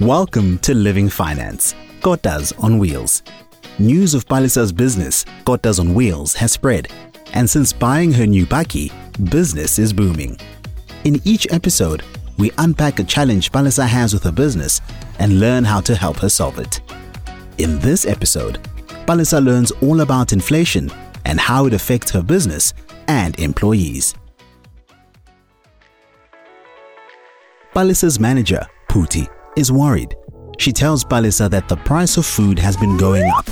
Welcome to Living Finance, Kotas on Wheels. News of Palesa's business, Kotas on Wheels, has spread, and since buying her new bakkie, business is booming. In each episode, we unpack a challenge Palesa has with her business and learn how to help her solve it. In this episode, Palesa learns all about inflation and how it affects her business and employees. Palesa's manager, Phuti, is worried. She tells Palesa that the price of food has been going up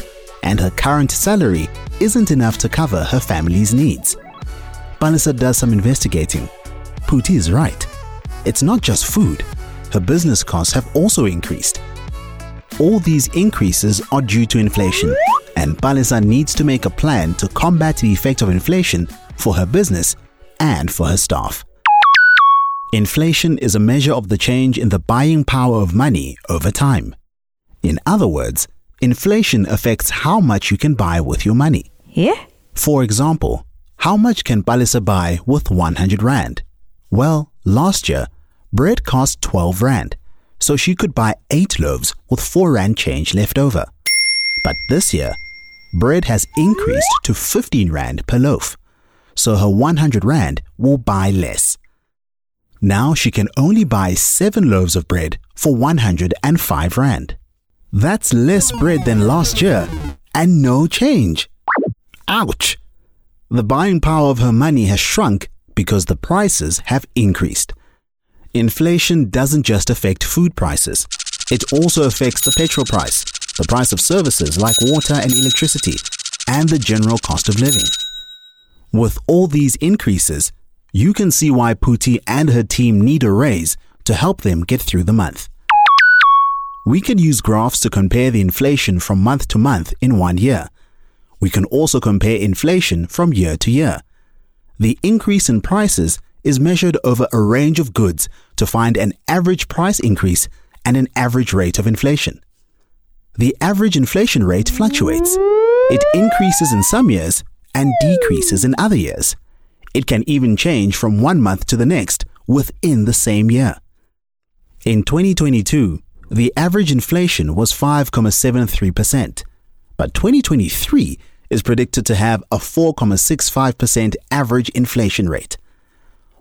and her current salary isn't enough to cover her family's needs. Palesa does some investigating. Phuti is right. It's not just food. Her business costs have also increased. All these increases are due to inflation, and Palesa needs to make a plan to combat the effect of inflation for her business and for her staff. Inflation is a measure of the change in the buying power of money over time. In other words, inflation affects how much you can buy with your money. Yeah? For example, how much can Palesa buy with 100 Rand? Well, last year, bread cost 12 Rand, so she could buy 8 loaves with 4 Rand change left over. But this year, bread has increased to 15 Rand per loaf, so her 100 Rand will buy less. Now she can only buy 7 loaves of bread for 105 Rand. That's less bread than last year and no change. Ouch! The buying power of her money has shrunk because the prices have increased. Inflation doesn't just affect food prices, it also affects the petrol price, the price of services like water and electricity, and the general cost of living. With all these increases, you can see why Phuti and her team need a raise to help them get through the month. We can use graphs to compare the inflation from month to month in one year. We can also compare inflation from year to year. The increase in prices is measured over a range of goods to find an average price increase and an average rate of inflation. The average inflation rate fluctuates. It increases in some years and decreases in other years. It can even change from one month to the next within the same year. In 2022, the average inflation was 5.73%, but 2023 is predicted to have a 4.65% average inflation rate.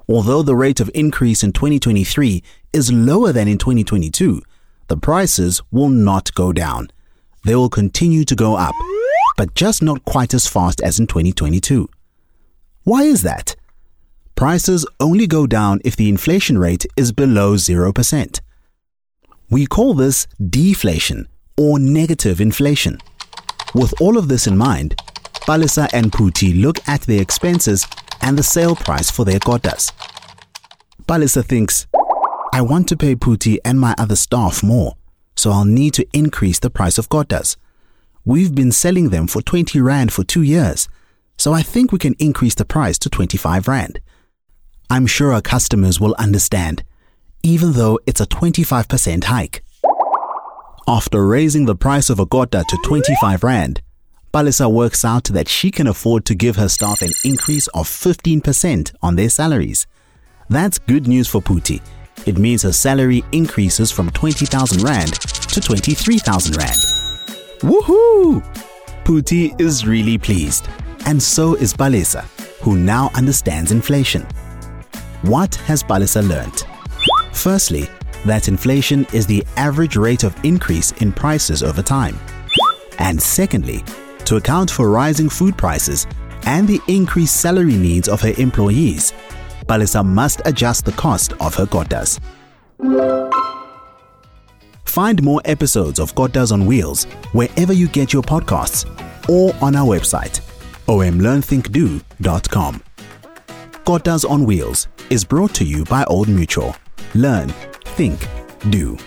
Although the rate of increase in 2023 is lower than in 2022, the prices will not go down. They will continue to go up, but just not quite as fast as in 2022. Why is that? Prices only go down if the inflation rate is below 0%. We call this deflation or negative inflation. With all of this in mind, Palesa and Phuti look at their expenses and the sale price for their kotas. Palesa thinks, I want to pay Phuti and my other staff more, so I'll need to increase the price of kotas. We've been selling them for 20 Rand for two years, so I think we can increase the price to 25 Rand. I'm sure our customers will understand, even though it's a 25% hike. After raising the price of a kota to 25 Rand, Palesa works out that she can afford to give her staff an increase of 15% on their salaries. That's good news for Phuti. It means her salary increases from 20,000 Rand to 23,000 Rand. Woohoo! Phuti is really pleased and so is Palesa, who now understands inflation. What has Palesa learnt? Firstly, that inflation is the average rate of increase in prices over time. And secondly, to account for rising food prices and the increased salary needs of her employees, Palesa must adjust the cost of her kotas. Find more episodes of Kotas on Wheels wherever you get your podcasts or on our website omlearnthinkdo.com. Kotas on Wheels is brought to you by Old Mutual. Learn, think, do.